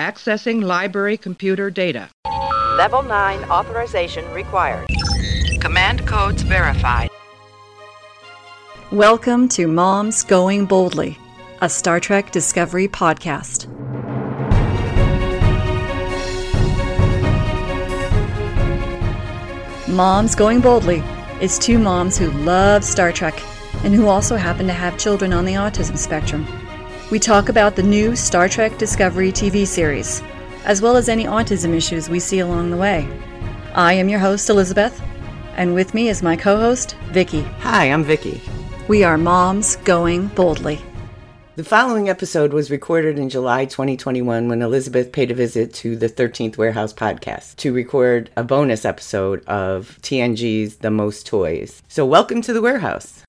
Accessing library computer data. Level 9 authorization required. Command codes verified. Welcome to Moms Going Boldly, a Star Trek Discovery podcast. Moms Going Boldly is two moms who love Star Trek and who also happen to have children on the autism spectrum. We talk about the new Star Trek Discovery TV series, as well as any autism issues we see along the way. I am your host, Elizabeth, and with me is my co host, Vicki. Hi, I'm Vicki. We are Moms Going Boldly. The following episode was recorded in July 2021 when Elizabeth paid a visit to the 13th Warehouse podcast to record a bonus episode of TNG's The Most Toys. So, welcome to the warehouse.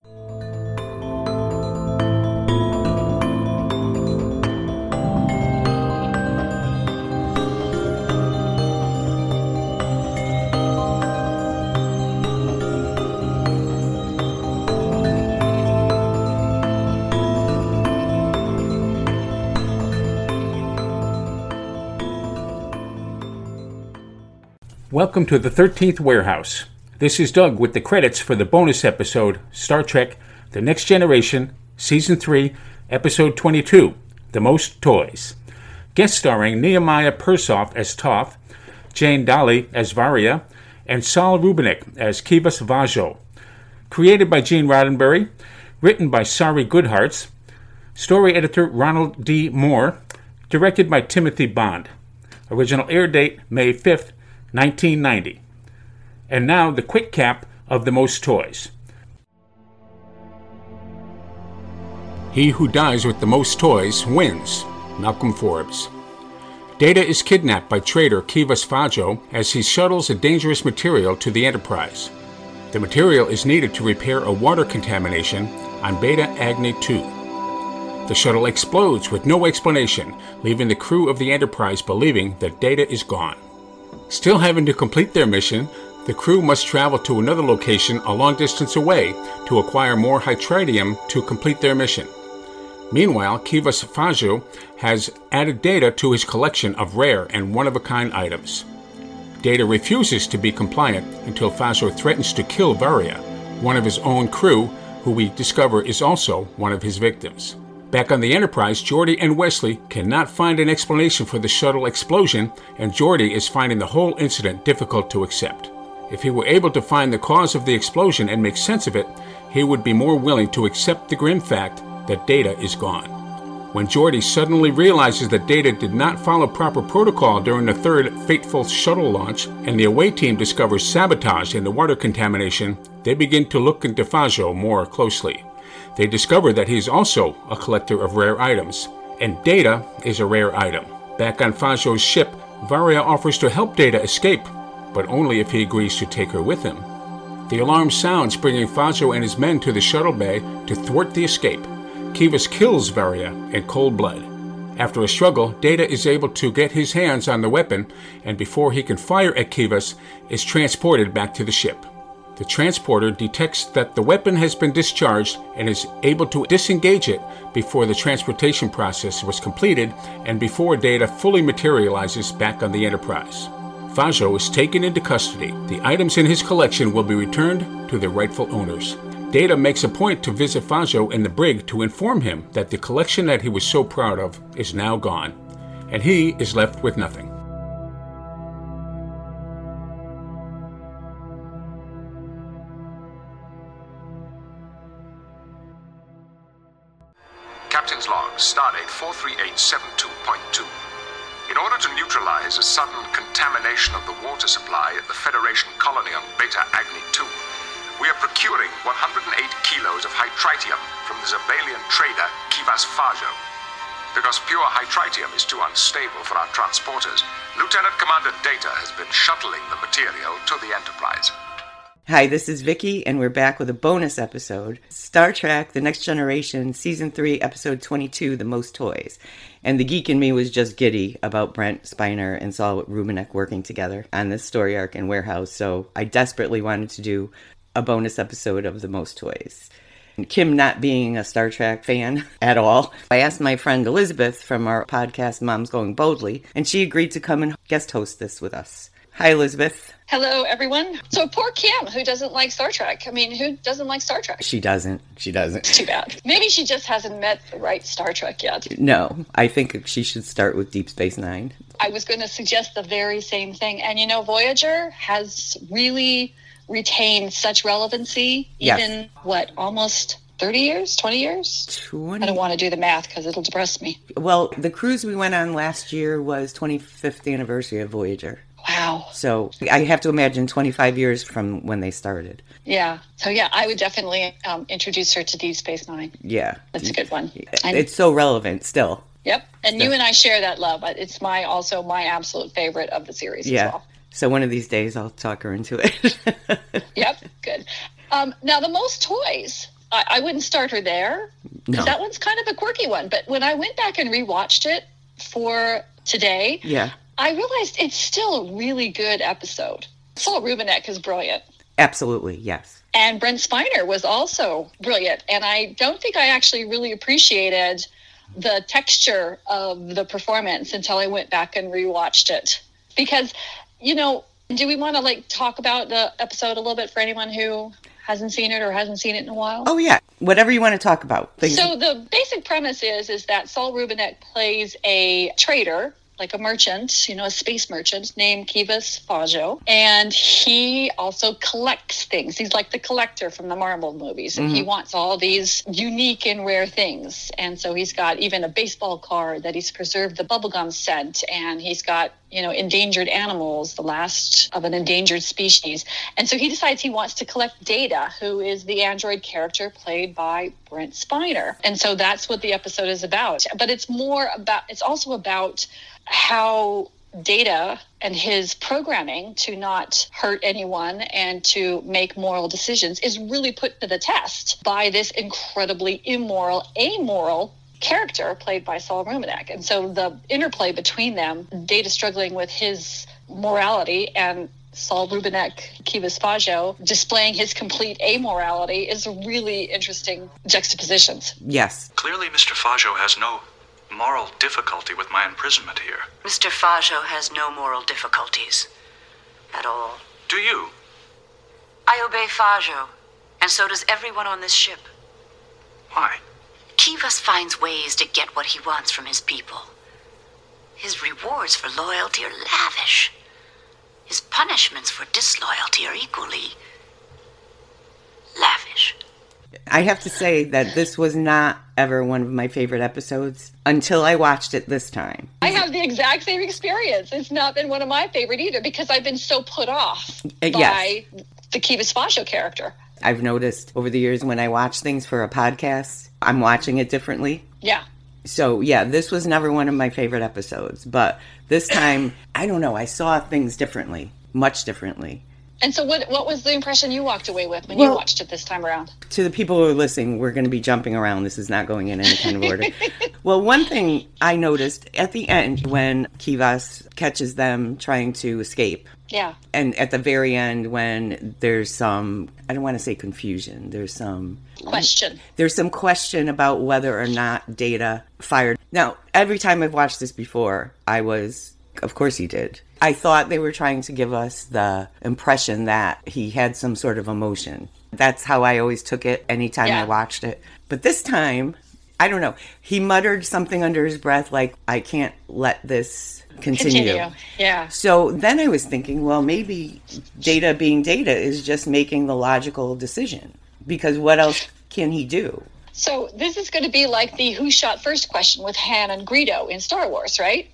Welcome to the 13th Warehouse. This is Doug with the credits for the bonus episode Star Trek The Next Generation, Season 3, Episode 22 The Most Toys. Guest starring Nehemiah Persoff as Toff, Jane Daly as Varia, and Saul Rubinek as Kivas Fajo. Created by Gene Roddenberry, written by Shari Goodhartz, story editor Ronald D. Moore, directed by Timothy Bond. Original air date May 5th, 1990. And now the quick cap of the most toys. He who dies with the most toys wins. Malcolm Forbes. Data is kidnapped by traitor Kivas Fajo as he shuttles a dangerous material to the Enterprise. The material is needed to repair a water contamination on Beta Agni 2. The shuttle explodes with no explanation, leaving the crew of the Enterprise believing that Data is gone. Still having to complete their mission, the crew must travel to another location a long distance away to acquire more hytritium to complete their mission. Meanwhile, Kivas Fajo has added Data to his collection of rare and one of a kind items. Data refuses to be compliant until Fajo threatens to kill Varia, one of his own crew, who we discover is also one of his victims. Back on the Enterprise, Geordi and Wesley cannot find an explanation for the shuttle explosion, and Geordi is finding the whole incident difficult to accept. If he were able to find the cause of the explosion and make sense of it, he would be more willing to accept the grim fact that Data is gone. When Geordi suddenly realizes that Data did not follow proper protocol during the third fateful shuttle launch, and the away team discovers sabotage in the water contamination, they begin to look into Fajo more closely. They discover that he is also a collector of rare items, and Data is a rare item. Back on Fajo's ship, Varia offers to help Data escape, but only if he agrees to take her with him. The alarm sounds, bringing Fajo and his men to the shuttle bay to thwart the escape. Kivas kills Varia in cold blood. After a struggle, Data is able to get his hands on the weapon, and before he can fire at Kivas, is transported back to the ship. The transporter detects that the weapon has been discharged and is able to disengage it before the transportation process was completed and before data fully materializes back on the Enterprise. Fajo is taken into custody. The items in his collection will be returned to their rightful owners. Data makes a point to visit Fajo in the brig to inform him that the collection that he was so proud of is now gone, and he is left with nothing. Stardate 43872.2. In order to neutralize a sudden contamination of the water supply at the Federation colony on Beta Agni 2, we are procuring 108 kilos of hytritium from the Zibalian trader Kivas Fajo. Because pure hytritium is too unstable for our transporters, Lieutenant Commander Data has been shuttling the material to the Enterprise. Hi, this is Vicki, and we're back with a bonus episode Star Trek The Next Generation, Season 3, Episode 22 The Most Toys. And the geek in me was just giddy about Brent Spiner and Saul Rubinek working together on this story arc in Warehouse, so I desperately wanted to do a bonus episode of The Most Toys. And Kim not being a Star Trek fan at all, I asked my friend Elizabeth from our podcast Moms Going Boldly, and she agreed to come and guest host this with us. Hi, Elizabeth. Hello, everyone. So poor Kim, who doesn't like Star Trek. I mean, who doesn't like Star Trek? She doesn't. She doesn't. Too bad. Maybe she just hasn't met the right Star Trek yet. No, I think she should start with Deep Space Nine. I was going to suggest the very same thing. And you know, Voyager has really retained such relevancy, Yes. even what, almost 30 years, 20 years? 20 I don't want to do the math because it'll depress me. Well, the cruise we went on last year was 25th anniversary of Voyager. Wow. So I have to imagine 25 years from when they started. Yeah. So, yeah, I would definitely um, introduce her to Deep Space Nine. Yeah. That's a good one. I- It's so relevant still. Yep. And you and I share that love. It's my also my absolute favorite of the series Yeah. as well. So one of these days I'll talk her into it. Yep. Good. Um, now the most toys. I, I wouldn't start her there. No. That one's kind of a quirky one. But when I went back and rewatched it for today, yeah. I realized it's still a really good episode. Saul Rubinek is brilliant. Absolutely. Yes. And Brent Spiner was also brilliant. And I don't think I actually really appreciated the texture of the performance until I went back and rewatched it. Because, you know, do we want to like talk about the episode a little bit for anyone who hasn't seen it or hasn't seen it in a while? Oh yeah. Whatever you want to talk about. Things- So the basic premise is is that Saul Rubinek plays a trader, like a merchant, you know, a space merchant named Kivas Fajo, and he also collects things. He's like the collector from the Marvel movies, and he mm-hmm. wants all these unique and rare things. And so he's got even a baseball card that he's preserved the bubblegum scent, and he's got you know endangered animals, the last of an endangered species. And so he decides he wants to collect Data, who is the android character played by Brent Spiner. And so that's what the episode is about. But it's more about it's also about how Data and his programming to not hurt anyone and to make moral decisions is really put to the test by this incredibly immoral, amoral character played by Saul Rubinek. And so the interplay between them, Data struggling with his morality and Saul Rubinek, Kivas Fajo, displaying his complete amorality is really interesting juxtapositions. yes. Clearly, Mr. Fajo has no moral difficulty with my imprisonment here. Mr. Fajo has no moral difficulties. At all. Do you? I obey Fajo, and so does everyone on this ship. Why? Kivas finds ways to get what he wants from his people. His rewards for loyalty are lavish. His punishments for disloyalty are equally lavish. I have to say that this was not ever one of my favorite episodes until I watched it this time. I have the exact same experience. It's not been one of my favorite either because I've been so put off Uh, yes. by the Kivas Fajo character. I've noticed over the years when I watch things for a podcast, I'm watching it differently. Yeah. So, yeah, this was never one of my favorite episodes, but this time, I don't know, I saw things differently, much differently. And so, what what was the impression you walked away with when you watched it this time around? to the people who are listening, we're going to be jumping around. This is not going in any kind of order. well, one thing I noticed at the end when Kivas catches them trying to escape, Yeah. and at the very end when there's some, I don't want to say confusion, there's some Question. there's some question about whether or not Data fired. Now, every time I've watched this before, I was, of course he did. I thought they were trying to give us the impression that he had some sort of emotion. That's how I always took it anytime I watched it. But this time, I don't know. He muttered something under his breath like, I can't let this continue. Continue. Yeah. So then I was thinking, well, maybe data being data is just making the logical decision because what else can he do? So this is going to be like the who shot first question with Han and Greedo in Star Wars, right?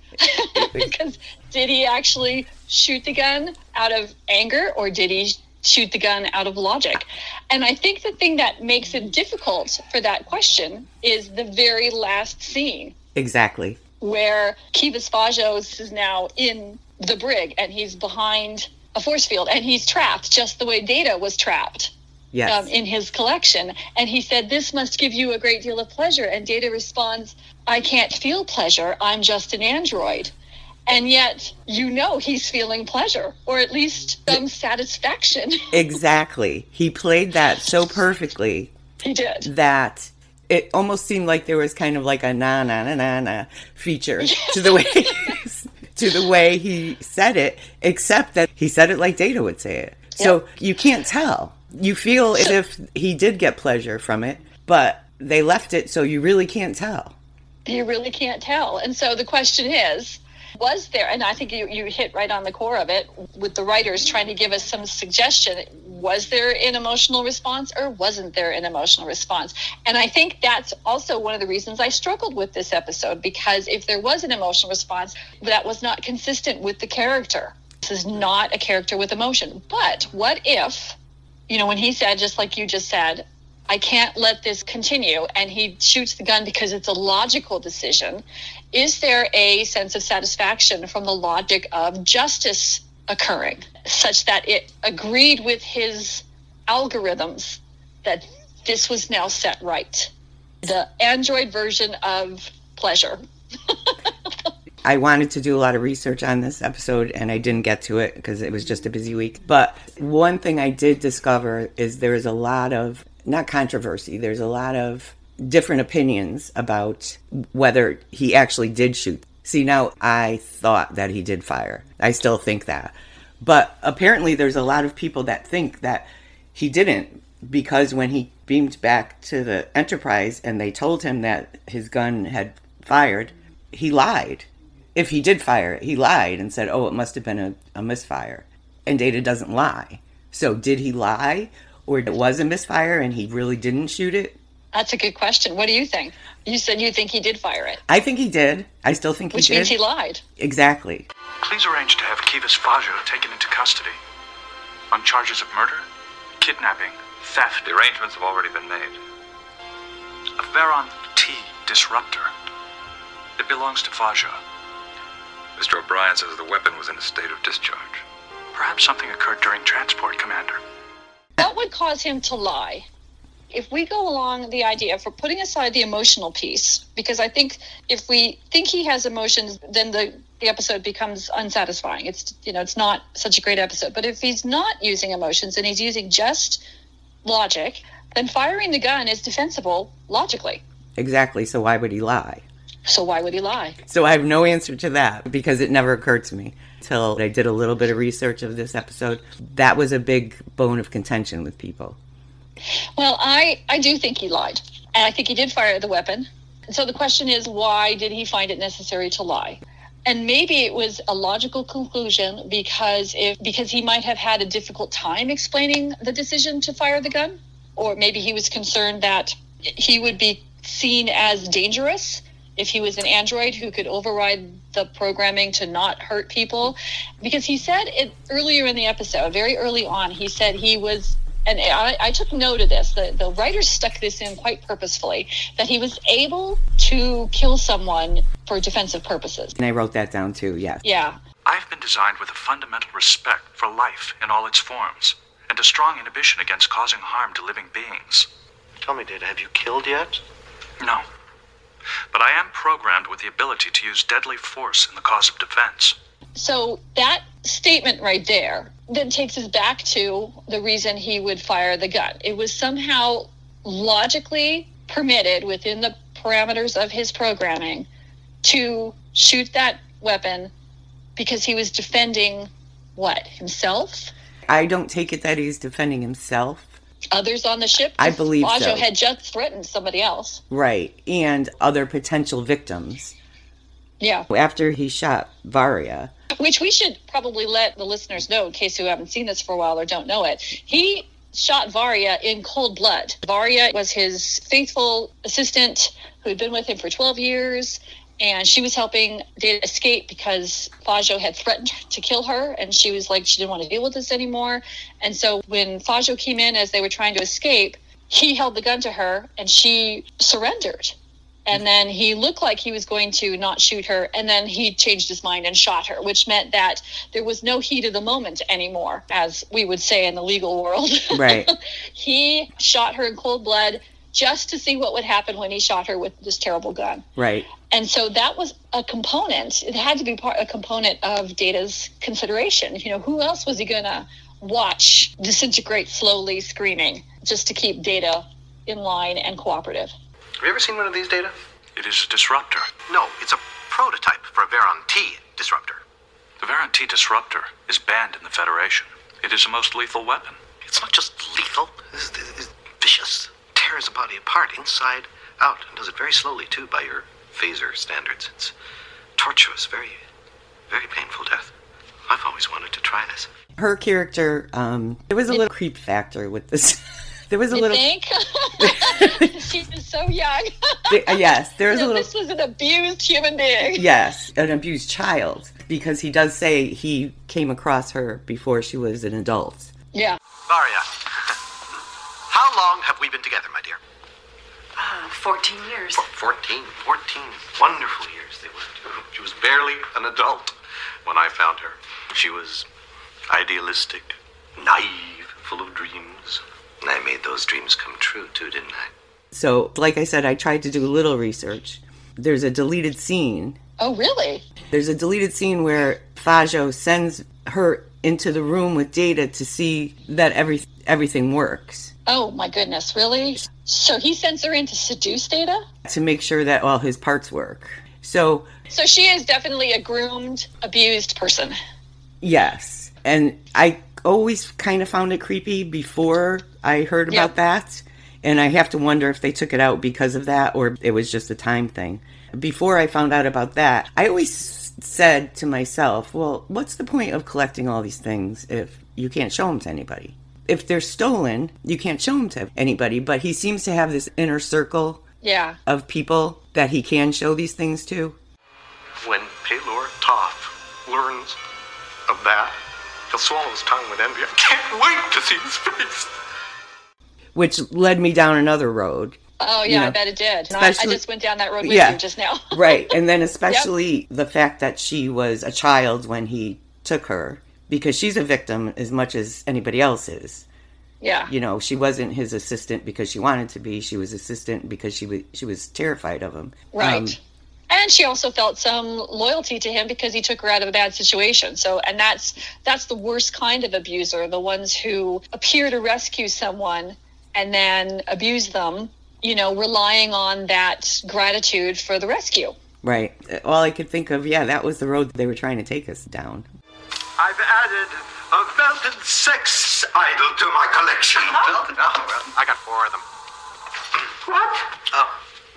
Because did he actually shoot the gun out of anger or did he shoot the gun out of logic? And I think the thing that makes it difficult for that question is the very last scene Exactly. where Kivas Fajos is now in the brig and he's behind a force field and he's trapped just the way Data was trapped Yes. um, in his collection. And he said, This must give you a great deal of pleasure. And Data responds, I can't feel pleasure. I'm just an android. And yet, you know, he's feeling pleasure or at least some satisfaction. exactly. He played that so perfectly He did. That it almost seemed like there was kind of like a na na na na na feature to the way to the way he said it, except that he said it like Data would say it. So you can't tell. You feel as if he did get pleasure from it, but they left it so you really can't tell. You really can't tell. And so the question is, was there, and I think you, you hit right on the core of it with the writers trying to give us some suggestion, was there an emotional response or wasn't there an emotional response? And I think that's also one of the reasons I struggled with this episode because if there was an emotional response, that was not consistent with the character. This is not a character with emotion. But what if, you know, when he said, just like you just said, I can't let this continue, and he shoots the gun because it's a logical decision, is there a sense of satisfaction from the logic of justice occurring such that it agreed with his algorithms that this was now set right? The Android version of pleasure. I wanted to do a lot of research on this episode and I didn't get to it because it was just a busy week. But one thing I did discover is there is a lot of, not controversy, there's a lot of different opinions about whether he actually did shoot. See, now I thought that he did fire. I still think that. But apparently, there's a lot of people that think that he didn't because when he beamed back to the Enterprise and they told him that his gun had fired, he lied. If he did fire it, he lied and said, oh, it must have been a, a misfire. And Data doesn't lie. So, did he lie? Or it was a misfire and he really didn't shoot it? That's a good question. What do you think? You said you think he did fire it, I think he did. I still think which he did. Which means he lied. Exactly. Please arrange to have Kivas Fajo taken into custody on charges of murder, kidnapping, theft. The arrangements have already been made. A Varon T disruptor. It belongs to Fajo. Mr. O'Brien says the weapon was in a state of discharge. Perhaps something occurred during transport, Commander. What would cause him to lie? If we go along the idea for putting aside the emotional piece, because I think if we think he has emotions, then the, the episode becomes unsatisfying. It's you know it's not such a great episode. But if he's not using emotions and he's using just logic, then firing the gun is defensible logically. Exactly. So, why would he lie? So why would he lie? So, I have no answer to that because it never occurred to me until I did a little bit of research of this episode. That was a big bone of contention with people. Well, I, I do think he lied. And I think he did fire the weapon. So the question is, why did he find it necessary to lie? And maybe it was a logical conclusion because if because he might have had a difficult time explaining the decision to fire the gun, or maybe he was concerned that he would be seen as dangerous if he was an android who could override the programming to not hurt people because he said it earlier in the episode very early on he said he was and I, I took note of this. The, the writers stuck this in quite purposefully that he was able to kill someone for defensive purposes. And I wrote that down too, yes. Yeah. I've been designed with a fundamental respect for life in all its forms, and a strong inhibition against causing harm to living beings. Tell me, Data, have you killed yet? No. But I am programmed with the ability to use deadly force in the cause of defense. So that statement right there then takes us back to the reason he would fire the gun. It was somehow logically permitted within the parameters of his programming to shoot that weapon because he was defending what? Himself? I don't take it that he's defending himself. Others on the ship? I believe Fajo so. had just threatened somebody else. Right. And other potential victims. Yeah. After he shot Varia, Which we should probably let the listeners know in case who haven't seen this for a while or don't know it. He shot Varia in cold blood. Varia was his faithful assistant who had been with him for 12 years. And she was helping Data escape because Fajo had threatened to kill her. And she was like, she didn't want to deal with this anymore. And so when Fajo came in as they were trying to escape, he held the gun to her and she surrendered. And then he looked like he was going to not shoot her. And then he changed his mind and shot her, which meant that there was no heat of the moment anymore, as we would say in the legal world. Right. he shot her in cold blood just to see what would happen when he shot her with this terrible gun. right. And so that was a component. It had to be part a component of Data's consideration. You know, who else was he gonna watch disintegrate slowly, screaming, just to keep Data in line and cooperative. Have you ever seen one of these data? It is a disruptor. No, it's a prototype for a Varon T disruptor. The Varon T disruptor is banned in the Federation. It is a most lethal weapon. It's not just lethal, it's, it's vicious. Tears a body apart inside out and does it very slowly, too, by your phaser standards. It's tortuous, very, very painful death. I've always wanted to try this. Her character, um, there was a little creep factor with this. there was a You little. think? she was so young. Uh, yes, there was a little. this was an abused human being. Yes, an abused child because he does say he came across her before she was an adult. Yeah. Varia, how long have we been together, my dear? Uh, 14 years. For 14. 14 wonderful years they were. She was barely an adult when I found her. She was idealistic, naive, full of dreams. And I made those dreams come true, too, didn't I? So, like I said, I tried to do a little research. There's a deleted scene. Oh, really? There's a deleted scene where Fajo sends her into the room with Data to see that every everything works. Oh my goodness, really? So he sends her in to seduce Data? To make sure that all his parts work. So, So she is definitely a groomed, abused person. yes. And I always kind of found it creepy before I heard about Yep. that. And I have to wonder if they took it out because of that or it was just a time thing. Before I found out about that, I always said to myself, well, what's the point of collecting all these things if you can't show them to anybody? If they're stolen, you can't show them to anybody. But he seems to have this inner circle Yeah. of people that he can show these things to. When Palor Toff learns of that, he'll swallow his tongue with envy. I can't wait to see his face. which led me down another road. Oh, yeah, You I bet it did. I, I just went down that road with Yeah. you just now. right. And then especially the fact that she was a child when he took her, because she's a victim as much as anybody else is. Yeah. You know, she wasn't his assistant because she wanted to be. She was assistant because she was she was terrified of him. Right. Um, and she also felt some loyalty to him because he took her out of a bad situation. So, and that's that's the worst kind of abuser, the ones who appear to rescue someone and then abuse them, you know, relying on that gratitude for the rescue. right. All I could think of, yeah, that was the road they were trying to take us down. I've added a belted sex idol to my collection. Belted? Oh, well, I got four of them. What? Oh.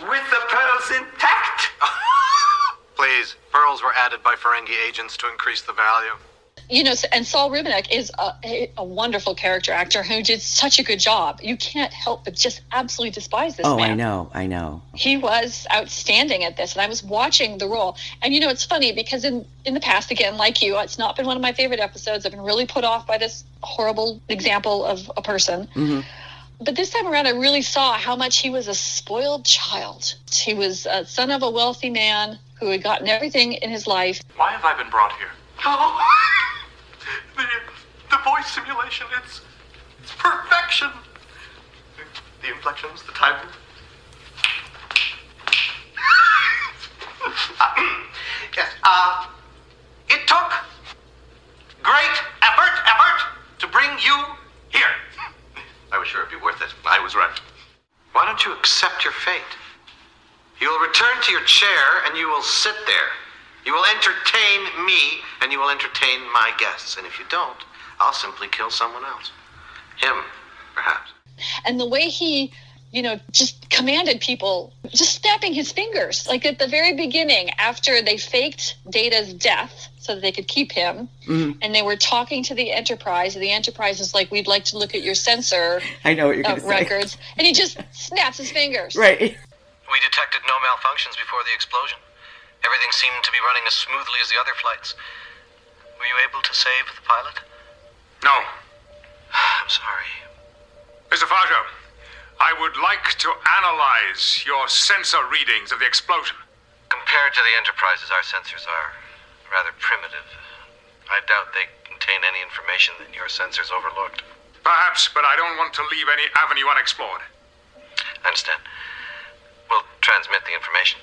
With the pearls intact? Please, pearls were added by Ferengi agents to increase the value. You know, and Saul Rubinek is a, a, a wonderful character actor who did such a good job. You can't help but just absolutely despise this oh, man. I know, I know. he was outstanding at this and i was watching the role and you know it's funny because in in the past again like you it's not been one of my favorite episodes i've been really put off by this horrible example of a person hmm but this time around i really saw how much he was a spoiled child he was a son of a wealthy man who had gotten everything in his life Why have I been brought here? Oh, the, the voice simulation, it's, it's perfection. The inflections, the timing. yes, uh, it took great effort, effort to bring you here. I was sure it'd be worth it. I was right. Why don't you accept your fate? You will return to your chair and you will sit there. You will entertain me and you will entertain my guests. And if you don't, I'll simply kill someone else. Him, perhaps. and the way he you know just commanded people just snapping his fingers like at the very beginning after they faked data's death so that they could keep him Mhm. and they were talking to the enterprise and the enterprise is like we'd like to look at your sensor I know what you're uh, going to say. records and he just snaps his fingers Right. We detected no malfunctions before the explosion. Everything seemed to be running as smoothly as the other flights. Were you able to save the pilot? No. I'm sorry. Mr. Fajo, I would like to analyze your sensor readings of the explosion. Compared to the Enterprises, our sensors are rather primitive. I doubt they contain any information that your sensors overlooked. Perhaps, but I don't want to leave any avenue unexplored. I understand. We'll transmit the information.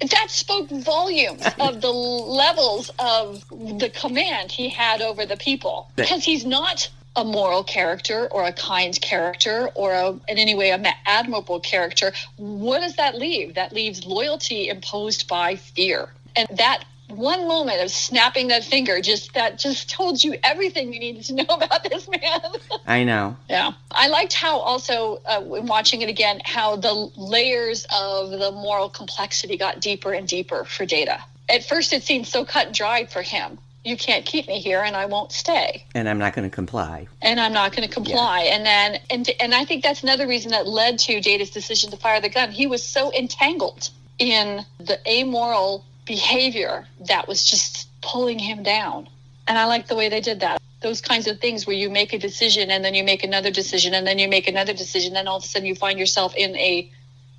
That spoke volumes of the levels of the command he had over the people because he's not a moral character or a kind character or a, in any way a ma- admirable character, what does that leave? That leaves loyalty imposed by fear. And that one moment of snapping that finger just that just told you everything you needed to know about this man. I know. Yeah. I liked how also, uh, watching it again, how the layers of the moral complexity got deeper and deeper for Data. At first, it seemed so cut and dried for him. You can't keep me here and I won't stay. And I'm not going to comply. And I'm not going to comply. And then, and, and I think that's another reason that led to Data's decision to fire the gun. He was so entangled in the amoral behavior that was just pulling him down. And I like the way they did that. Those kinds of things where you make a decision and then you make another decision and then you make another decision and all of a sudden you find yourself in a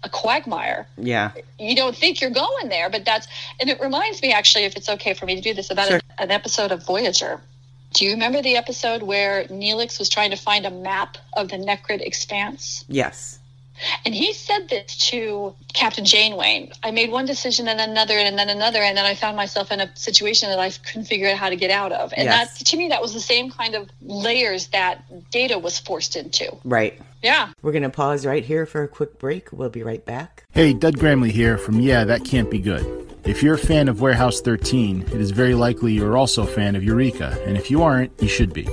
a quagmire. Yeah. You don't think you're going there, but that's and it reminds me actually, if it's okay for me to do this, about Sure. an episode of Voyager. Do you remember the episode where Neelix was trying to find a map of the Nekrit expanse? Yes. And he said this to Captain Janeway. I made one decision and then another and then another, and then I found myself in a situation that I couldn't figure out how to get out of. And Yes. that, to me, that was the same kind of layers that Data was forced into. Right. Yeah. We're going to pause right here for a quick break. We'll be right back. Hey, Doug Gramley here from Yeah, That Can't Be Good. If you're a fan of Warehouse 13, it is very likely you're also a fan of Eureka, and if you aren't, you should be.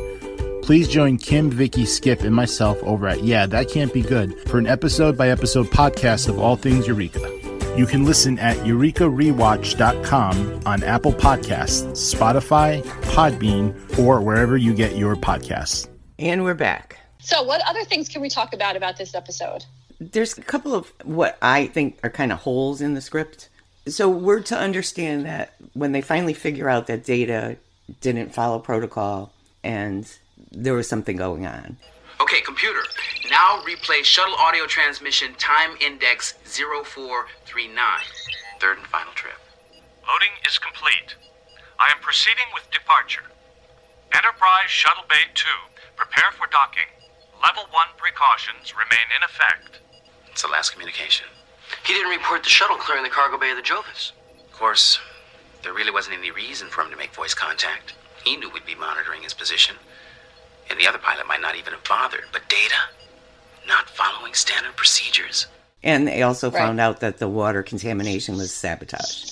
Please join Kim, Vicki, Skip, and myself over at Yeah, That Can't Be Good for an episode by episode podcast of all things Eureka. You can listen at eurekarewatch.com on Apple Podcasts, Spotify, Podbean, or wherever you get your podcasts. And we're back. So, what other things can we talk about about this episode? There's a couple of what I think are kind of holes in the script. So we're to understand that when they finally figure out that Data didn't follow protocol and there was something going on. Okay, computer. Now replay shuttle audio transmission time index 0439. Third and final trip. Loading is complete. I am proceeding with departure. Enterprise Shuttle Bay 2, prepare for docking. Level 1 precautions remain in effect. It's the last communication. He didn't report the shuttle clearing the cargo bay of the Jovis. Of course, there really wasn't any reason for him to make voice contact. He knew we'd be monitoring his position. And the other pilot might not even have bothered. But Data? Not following standard procedures. And they also Right. found out that the water contamination was sabotage.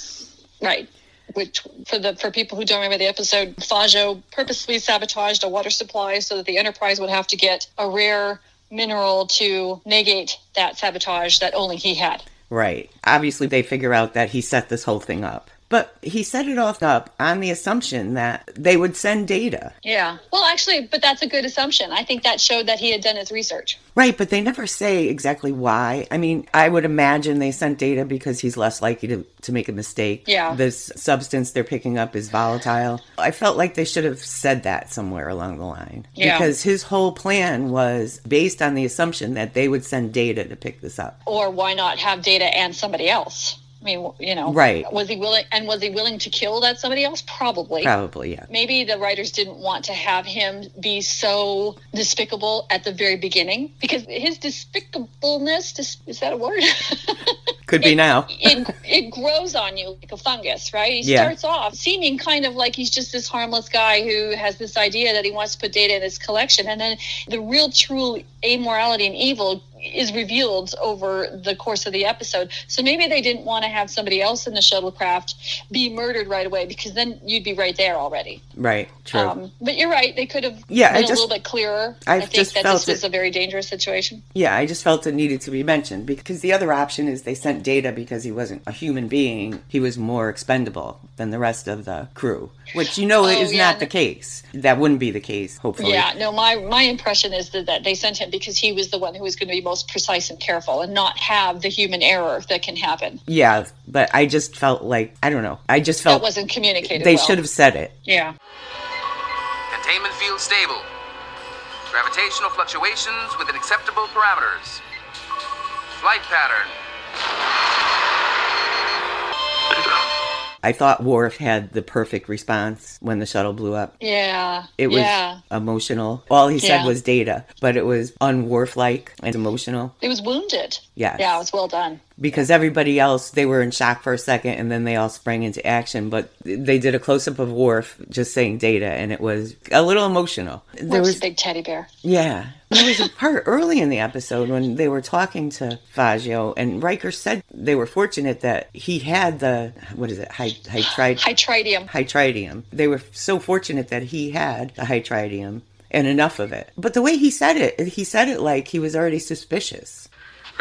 Right. Which for the for people who don't remember the episode, Fajo purposely sabotaged a water supply so that the Enterprise would have to get a rare mineral to negate that sabotage that only he had. Right. Obviously, they figure out that he set this whole thing up. But he set it off up on the assumption that they would send data. Yeah. Well, actually, but that's a good assumption. I think that showed that he had done his research. Right, but they never say exactly why. I mean, I would imagine they sent data because he's less likely to, to make a mistake. Yeah. This substance they're picking up is volatile. I felt like they should have said that somewhere along the line. Yeah. Because his whole plan was based on the assumption that they would send data to pick this up. Or why not have data and somebody else? I mean, you know, Right. Was he willing? And was he willing to kill that somebody else? Probably. Probably, yeah. Maybe the writers didn't want to have him be so despicable at the very beginning because his despicableness dis- is that a word? Could be now. it it grows on you like a fungus, right? He Yeah. starts off seeming kind of like he's just this harmless guy who has this idea that he wants to put data in his collection, and then the real true amorality and evil is revealed over the course of the episode. So maybe they didn't want to have somebody else in the shuttlecraft be murdered right away because then you'd be right there already. Right, true. Um, but you're right; they could have Yeah, been a little bit clearer. I I think just that this was it- a very dangerous situation. Yeah, I just felt it needed to be mentioned because the other option is they sent data because he wasn't a human being. He was more expendable than the rest of the crew, which you know Oh, is yeah, not the case. That wouldn't be the case, hopefully. Yeah, no, my my impression is that, that they sent him because he was the one who was going to be most precise and careful and not have the human error that can happen. Yeah, but I just felt like I don't know. I just felt That wasn't communicated. they well. should have said it. Yeah. Containment field stable. Gravitational fluctuations within acceptable parameters. Flight pattern. I thought Worf had the perfect response when the shuttle blew up. Yeah. It was Yeah. emotional. All he said Yeah. was data, but it was unworf like and emotional. It was wounded. Yeah. Yeah, it was well done. Because everybody else they were in shock for a second and then they all sprang into action. But they did a close-up of Worf just saying data and it was a little emotional. There was a big teddy bear. Yeah. There was a part early in the episode when they were talking to Fazio and Riker said they were fortunate that he had the what is it? Hytride hytridium. Hytridium. They were so fortunate that he had the hytridium and enough of it. But the way he said it he said it like he was already suspicious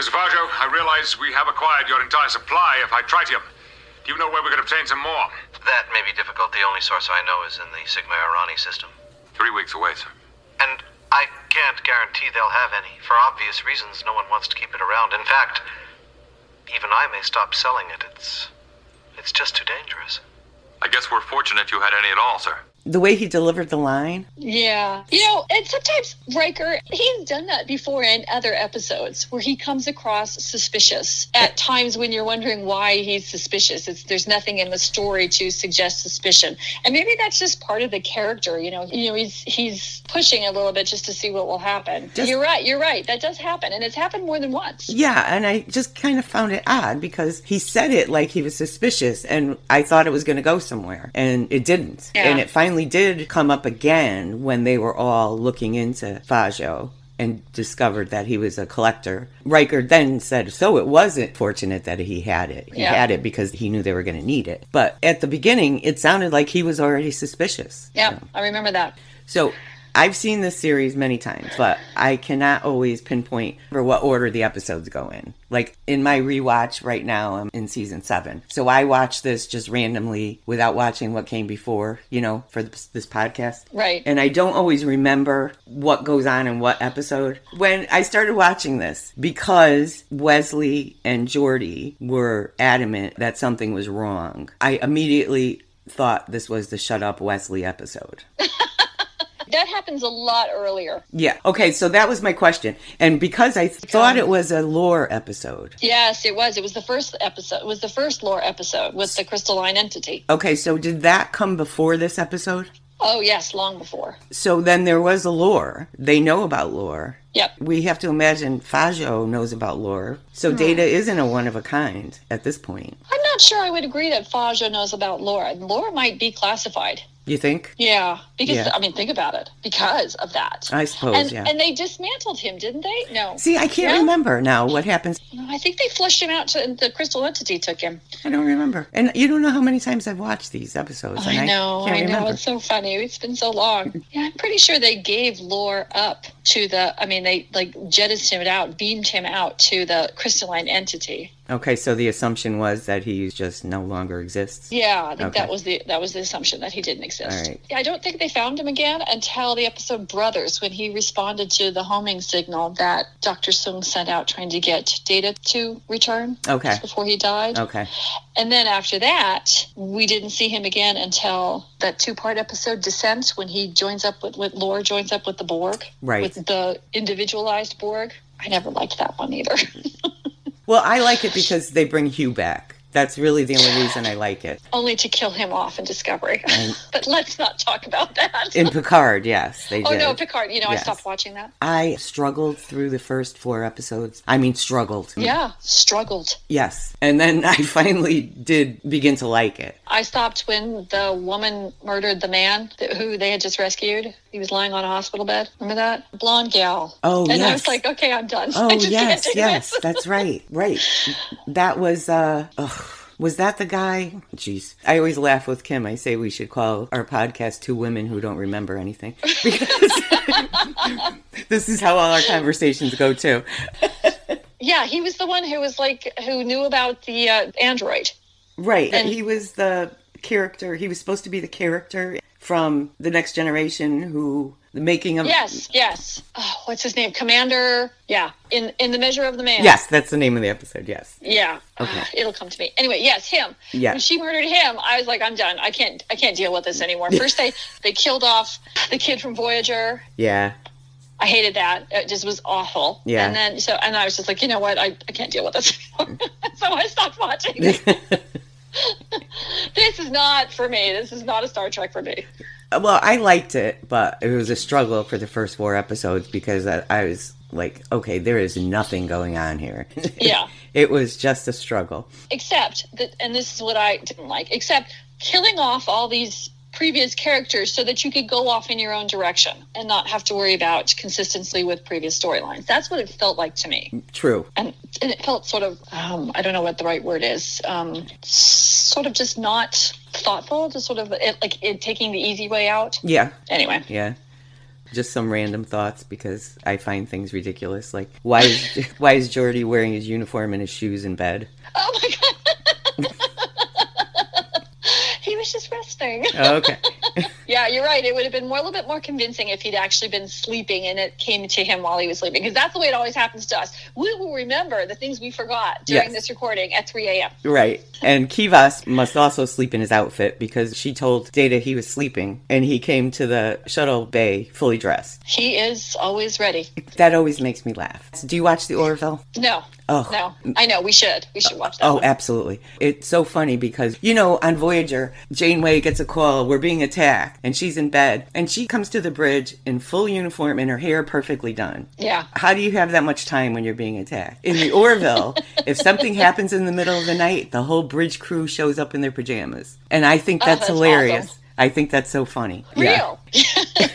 Mr. Fajo, I realize we have acquired your entire supply of hytritium. Do you know where we could obtain some more? That may be difficult. The only source I know is in the Sigma Erani system. Three weeks away, sir. And I can't guarantee they'll have any. For obvious reasons, no one wants to keep it around. In fact, even I may stop selling it. It's. it's just too dangerous. I guess we're fortunate you had any at all, sir the way he delivered the line. Yeah. You know, and sometimes Riker, he's done that before in other episodes where he comes across suspicious at times when you're wondering why he's suspicious. It's, there's nothing in the story to suggest suspicion. And maybe that's just part of the character, you know. You know, he's he's pushing a little bit just to see what will happen. Just, you're right, you're right. That does happen and it's happened more than once. Yeah, and I just kind of found it odd because he said it like he was suspicious and I thought it was going to go somewhere and it didn't. Yeah. And it finally finally did come up again when they were all looking into Fazio and discovered that he was a collector. Riker then said, so it wasn't fortunate that he had it. He yeah. had it because he knew they were going to need it. But at the beginning, it sounded like he was already suspicious. Yeah, I remember that. So I've seen this series many times, but I cannot always pinpoint for what order the episodes go in. Like in my rewatch right now, I'm in season seven. So I watch this just randomly without watching what came before, you know, for this, this podcast. Right. And I don't always remember what goes on in what episode. When I started watching this, because Wesley and Geordi were adamant that something was wrong, I immediately thought this was the Shut Up Wesley episode. that happens a lot earlier. Yeah. Okay, so that was my question. And because I thought it was a lore episode. Yes, it was. It was the first episode. It was the first lore episode with the crystalline entity. Okay, so did that come before this episode? Oh, yes, long before. So then there was a lore. They know about lore. Yep. We have to imagine Fazio knows about lore. So hmm. Data isn't a one of a kind at this point. I'm not sure I would agree that Fazio knows about lore. Lore might be classified. You think? Yeah, because yeah. I mean, think about it. Because of that, I suppose. And, yeah. And they dismantled him, didn't they? No. See, I can't yeah? remember now what happens. No, I think they flushed him out. To, the crystal entity took him. I don't remember. And you don't know how many times I've watched these episodes. I know. I, I know. Remember. It's so funny. It's been so long. Yeah, I'm pretty sure they gave Lore up to the. I mean, they like jettisoned him out, beamed him out to the crystalline entity. Okay, so the assumption was that he just no longer exists. Yeah, I think okay. that was the that was the assumption that he didn't exist. Right. I don't think they found him again until the episode Brothers when he responded to the homing signal that Dr. Soong sent out trying to get data to return. Okay. before he died. Okay. And then after that, we didn't see him again until that two-part episode Descent when he joins up with, with Lore joins up with the Borg. Right. With the individualized Borg. I never liked that one either. Well, I like it because they bring Hugh back. That's really the only reason I like it. Only to kill him off in Discovery. but let's not talk about that. in Picard, yes, they oh, did. no, Picard. You know, yes. I stopped watching that. I struggled through the first four episodes. I mean, struggled. Yeah, struggled. Yes. And then I finally did begin to like it. I stopped when the woman murdered the man who they had just rescued. He was lying on a hospital bed. Remember that? Blonde gal. Oh, and yes. I was like, okay, I'm done. Oh, yes, yes. That's right. Right. That was, uh, ugh. Was that the guy? Jeez. I always laugh with Kim. I say we should call our podcast Two Women Who Don't Remember Anything. Because this is how all our conversations go, too. yeah, he was the one who was like, who knew about the uh, android. Right. And he was the character, he was supposed to be the character from The Next Generation who the making of yes yes. Oh, what's his name? Commander? Yeah. In in the measure of the man. Yes that's the name of the episode yes. Yeah. Okay. uh, it'll come to me. Anyway yes him. Yeah. When she murdered him i was like i'm done. I can't i can't deal with this anymore. First they they killed off the kid from voyager. Yeah. I hated that. It just was awful. Yeah. And then so and I was just like, you know what? I, I can't deal with this anymore. so I stopped watching. this is not for me. This is not a Star Trek for me. Well, I liked it, but it was a struggle for the first four episodes because I, I was like, okay, there is nothing going on here. Yeah. it was just a struggle. Except that, and this is what I didn't like, except killing off all these previous characters so that you could go off in your own direction and not have to worry about consistency with previous storylines. That's what it felt like to me. True. And, and it felt sort of, um, I don't know what the right word is, um, sort of just not thoughtful, just sort of it, like it, taking the easy way out. Yeah. Anyway. Yeah. Just some random thoughts because I find things ridiculous. Like, why is why is Geordi wearing his uniform and his shoes in bed? Oh my god. was just resting. Oh, okay. yeah, you're right. It would have been more a little bit more convincing if he'd actually been sleeping and it came to him while he was sleeping. Because that's the way it always happens to us. We will remember the things we forgot during Yes. this recording at 3 a.m. Right. And Kivas must also sleep in his outfit because she told Data he was sleeping and he came to the shuttle bay fully dressed. He is always ready. That always makes me laugh. Do you watch the Orville? No. Oh. No. I know. We should. We should watch that. Oh, one. absolutely. It's so funny because, you know, on Voyager, Janeway gets a call, we're being attacked, and she's in bed, and she comes to the bridge in full uniform and her hair perfectly done. Yeah. How do you have that much time when you're being attacked? In the Orville, if something happens in the middle of the night, the whole bridge crew shows up in their pajamas. And I think Oh, that's, that's hilarious. awesome. I think that's so funny. Real.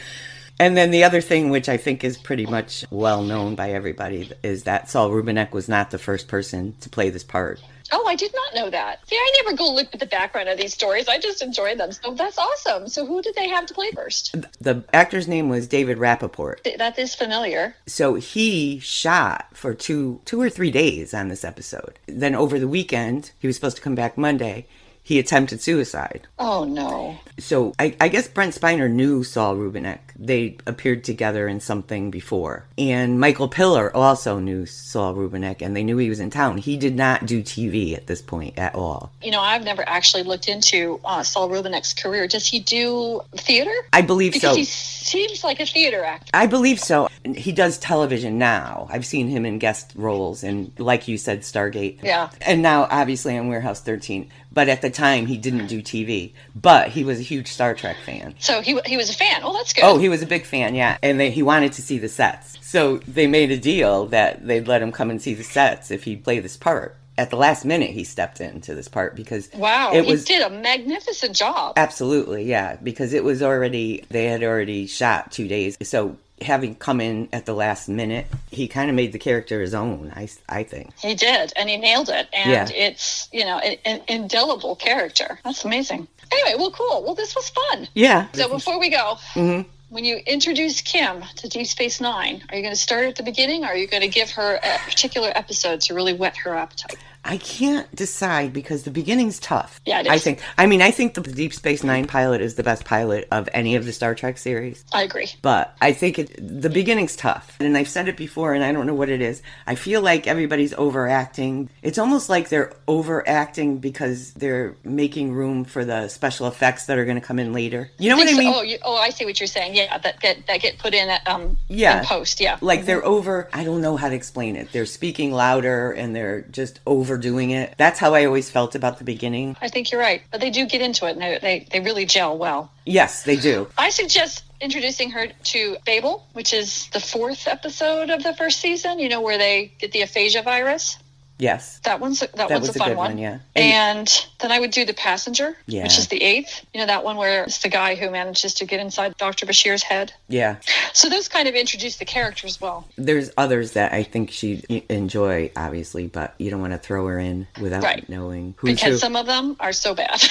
And then the other thing, which I think is pretty much well known by everybody, is that Saul Rubinek was not the first person to play this part. Oh, I did not know that. See, I never go look at the background of these stories. I just enjoy them. So that's awesome. So who did they have to play first? The actor's name was David Rappaport. That is familiar. So he shot for two two or three days on this episode. Then over the weekend, he was supposed to come back Monday. He attempted suicide. Oh no. So I, I guess Brent Spiner knew Saul Rubinek. They appeared together in something before. And Michael Piller also knew Saul Rubinek and they knew he was in town. He did not do TV at this point at all. You know, I've never actually looked into uh, Saul Rubinek's career. Does he do theater? I believe because so. he seems like a theater actor. I believe so. He does television now. I've seen him in guest roles and like you said, Stargate. Yeah. And now obviously on Warehouse 13. But at the time he didn't do TV. But he was a huge Star Trek fan. So he he was a fan. Oh, that's good. Oh, he was a big fan, yeah. And they, he wanted to see the sets. So they made a deal that they'd let him come and see the sets if he'd play this part. At the last minute, he stepped into this part because wow, it he was did a magnificent job. absolutely, yeah, because it was already, they had already shot two days. So having come in at the last minute, he kind of made the character his own, I, I think. He did, and he nailed it. And Yeah. it's you know an, an indelible character. That's amazing. Anyway, well, cool. Well, this was fun. Yeah. So before we go, hmm when you introduce Kim to Deep Space Nine, are you going to start at the beginning, or are you going to give her a particular episode to really whet her appetite? I can't decide because the beginning's tough. Yeah, it I think. I mean, I think the Deep Space Nine pilot is the best pilot of any of the Star Trek series. I agree. But I think it, the beginning's tough. And I've said it before, and I don't know what it is. I feel like everybody's overacting. It's almost like they're overacting because they're making room for the special effects that are going to come in later. You know what I Think so- mean? Oh, you, oh, I see what you're saying. Yeah, that get that get put in at, um Yeah. in post. Yeah, Like Mhm. they're over, I don't know how to explain it. They're speaking louder and they're just overdoing it. That's how I always felt about the beginning. I think you're right, but they do get into it, and they they, they really gel well. Yes, they do. I suggest introducing her to Babel, which is the fourth episode of the first season. You know where they get the aphasia virus. Yes. That one's a, that, That one's was a fun one. one, yeah. And then I would do the passenger, Yeah. which is the eighth. You know that one where it's the guy who manages to get inside Dr. Bashir's head. Yeah. So those kind of introduce the characters well. There's others that I think she'd enjoy, obviously, but you don't want to throw her in without Right. knowing who. because who. some of them are so bad.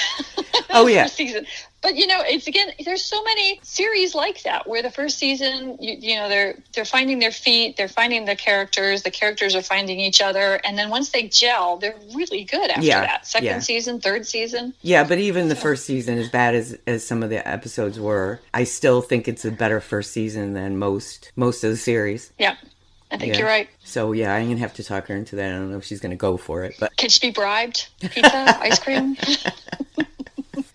Oh, yeah. Season. But you know, it's again. There's so many series like that where the first season, you, you know, they're they're finding their feet, they're finding the characters, the characters are finding each other, and then once they gel, they're really good after Yeah, that. Second yeah. season, third season. Yeah, but even the first season, as bad as as some of the episodes were, I still think it's a better first season than most most of the series. Yeah, I think Yeah. you're right. So yeah, I'm gonna have to talk her into that. I don't know if she's gonna go for it, but Can she be bribed? Pizza, ice cream.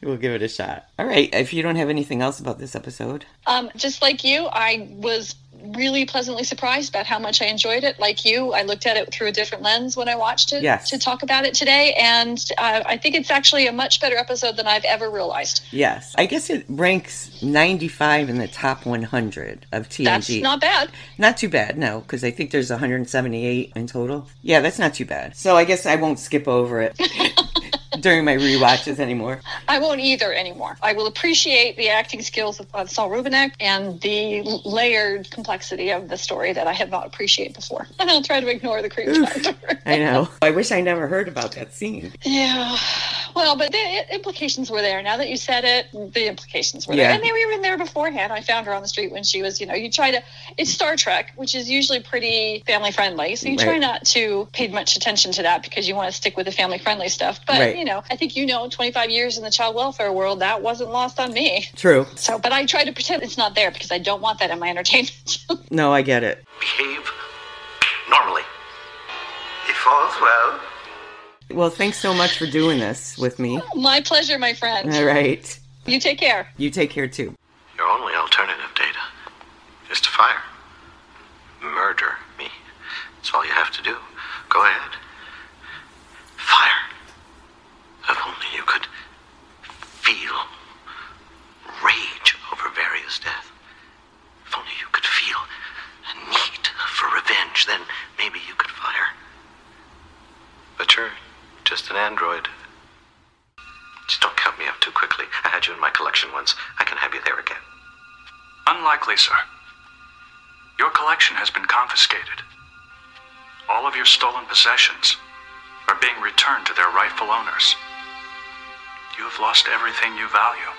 we'll give it a shot. All right. If you don't have anything else about this episode, Um, just like you, I was really pleasantly surprised about how much I enjoyed it. Like you, I looked at it through a different lens when I watched it Yes. to talk about it today. And uh, I think it's actually a much better episode than I've ever realized. Yes. I guess it ranks 95 in the top 100 of TNG. That's not bad. Not too bad, no, because I think there's 178 in total. Yeah, that's not too bad. So I guess I won't skip over it during my rewatches anymore. I won't either anymore. I will appreciate the acting skills of, of Saul Rubinek and the layered complexity of the story that I had not appreciated before. And I'll try to ignore the creep factor. I know. I wish I never heard about that scene. Yeah. Well, but the implications were there. Now that you said it, the implications were Yeah. there. And they were even there beforehand. I found her on the street when she was, you know, you try to, it's Star Trek, which is usually pretty family friendly. So you try not to pay much attention to that because you want to stick with the family friendly stuff. But, Right. You know, I think you know, 25 years in the child welfare world, that wasn't lost on me. True. So, but I try to pretend it's not there because I don't want that in my entertainment. No, I get it. Behave normally. If all's well, Well, thanks so much for doing this with me. my pleasure, my friend. All right. You take care. You take care too. your only alternative, Data, is to fire. Murder me. That's all you have to do. Go ahead. Fire. If only you could feel rage over Varria's death. If only you could feel a need for revenge, then maybe you could fire. But you're just an android. Just don't count me up too quickly. I had you in my collection once. I can have you there again. Unlikely, sir. Your collection has been confiscated. All of your stolen possessions are being returned to their rightful owners. You have lost everything you value.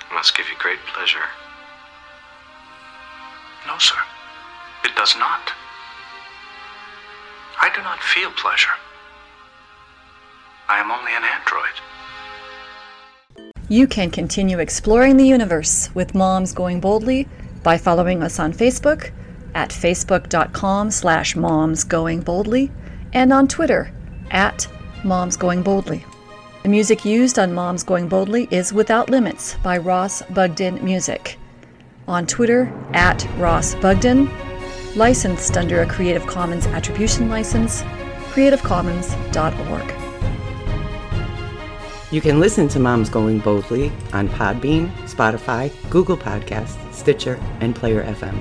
It must give you great pleasure. No, sir. It does not. I do not feel pleasure. I am only an android. You can continue exploring the universe with Moms Going Boldly by following us on Facebook at facebook.com slash momsgoingboldly and on Twitter at momsgoingboldly. The music used on Moms Going Boldly is Without Limits by Ross Bugden Music. On Twitter at Ross Bugden, licensed under a Creative Commons Attribution License, creativecommons.org. You can listen to Moms Going Boldly on Podbean, Spotify, Google Podcasts, Stitcher, and Player FM.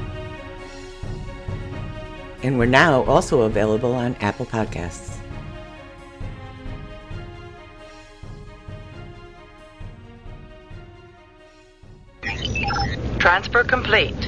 And we're now also available on Apple Podcasts. Transfer complete.